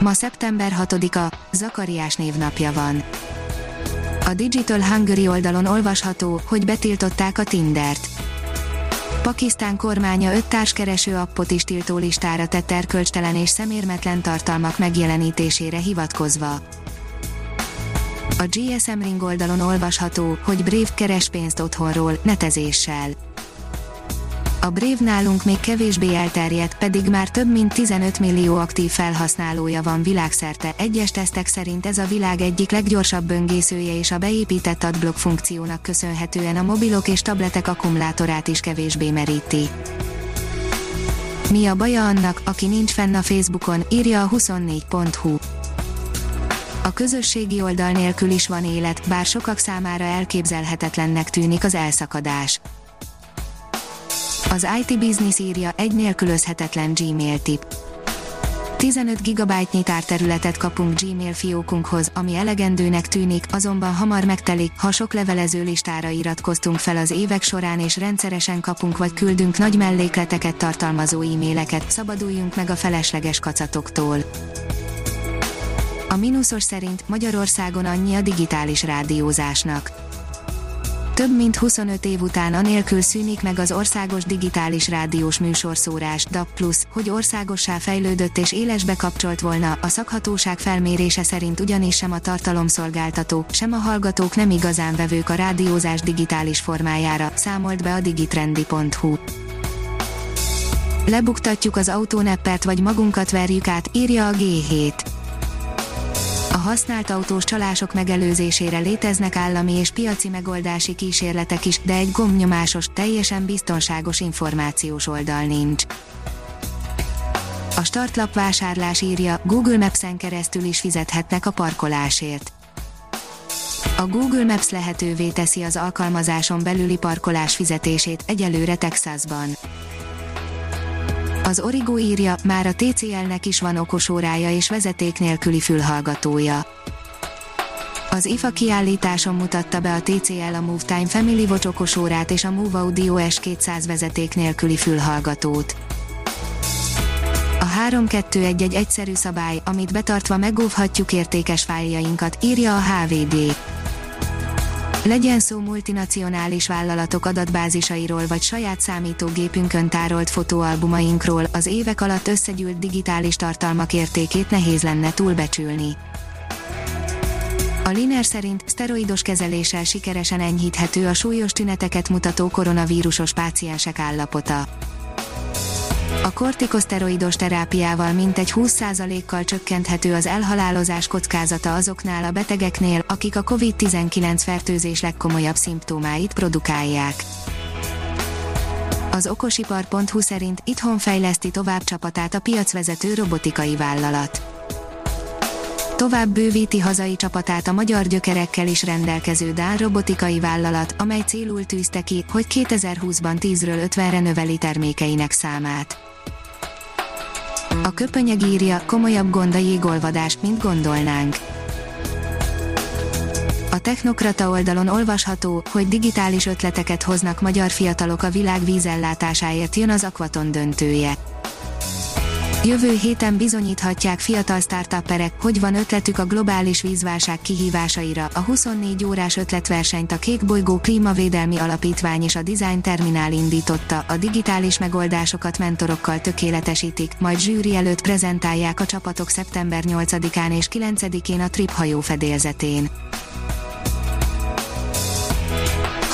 Ma szeptember 6-a, Zakariás névnapja van. A Digital Hungary oldalon olvasható, hogy betiltották a Tindert. Pakisztán kormánya öt társkereső appot is tiltó listára tett erkölcstelen és szemérmetlen tartalmak megjelenítésére hivatkozva. A GSM Ring oldalon olvasható, hogy Brave keres pénzt otthonról, netezéssel. A Brave nálunk még kevésbé elterjedt, pedig már több mint 15 millió aktív felhasználója van világszerte. Egyes tesztek szerint ez a világ egyik leggyorsabb böngészője és a beépített adblock funkciónak köszönhetően a mobilok és tabletek akkumulátorát is kevésbé meríti. Mi a baja annak, aki nincs fenn a Facebookon, írja a 24.hu. A közösségi oldal nélkül is van élet, bár sokak számára elképzelhetetlennek tűnik az elszakadás. Az IT Business írja egy nélkülözhetetlen Gmail tip. 15 GB tárterületet kapunk Gmail fiókunkhoz, ami elegendőnek tűnik, azonban hamar megtelik, ha sok levelező listára iratkoztunk fel az évek során és rendszeresen kapunk vagy küldünk nagy mellékleteket tartalmazó e-maileket, szabaduljunk meg a felesleges kacatoktól. A mínuszos szerint Magyarországon annyi a digitális rádiózásnak több mint 25 év után anélkül szűnik meg az országos digitális rádiós műsorszórás DAB+, hogy országossá fejlődött és élesbe kapcsolt volna, a szakhatóság felmérése szerint ugyanis sem a tartalomszolgáltatók, sem a hallgatók nem igazán vevők a rádiózás digitális formájára, számolt be a digitrendi.hu. Lebuktatjuk az autóneppert vagy magunkat verjük át, írja a G7 a használt autós csalások megelőzésére léteznek állami és piaci megoldási kísérletek is, de egy gombnyomásos, teljesen biztonságos információs oldal nincs. A startlap vásárlás írja, Google Maps-en keresztül is fizethetnek a parkolásért. A Google Maps lehetővé teszi az alkalmazáson belüli parkolás fizetését, egyelőre Texasban. Az Origo írja, már a TCL-nek is van okosórája és vezeték nélküli fülhallgatója. Az IFA kiállításon mutatta be a TCL a Move Time Family Watch okosórát és a Move Audio S200 vezeték nélküli fülhallgatót. A 3-2-1 egy egyszerű szabály, amit betartva megóvhatjuk értékes fájljainkat, írja a HVD. Legyen szó multinacionális vállalatok adatbázisairól vagy saját számítógépünkön tárolt fotóalbumainkról, az évek alatt összegyűlt digitális tartalmak értékét nehéz lenne túlbecsülni. A Liner szerint szteroidos kezeléssel sikeresen enyhíthető a súlyos tüneteket mutató koronavírusos páciensek állapota. A kortikoszteroidos terápiával mintegy 20%-kal csökkenthető az elhalálozás kockázata azoknál a betegeknél, akik a COVID-19 fertőzés legkomolyabb szimptomáit produkálják. Az okosipar.hu szerint itthon fejleszti tovább csapatát a piacvezető robotikai vállalat. Tovább bővíti hazai csapatát a magyar gyökerekkel is rendelkező Dán robotikai vállalat, amely célul tűzte ki, hogy 2020-ban 10-ről 50-re növeli termékeinek számát. A köpönyeg írja, komolyabb gond a jégolvadás, mint gondolnánk. A Technokrata oldalon olvasható, hogy digitális ötleteket hoznak magyar fiatalok a világ vízellátásáért jön az Aquaton döntője. Jövő héten bizonyíthatják fiatal startupperek, hogy van ötletük a globális vízválság kihívásaira. A 24 órás ötletversenyt a Kékbolygó Klímavédelmi Alapítvány és a Design Terminál indította, a digitális megoldásokat mentorokkal tökéletesítik, majd zsűri előtt prezentálják a csapatok szeptember 8-án és 9-én a Trip hajó fedélzetén.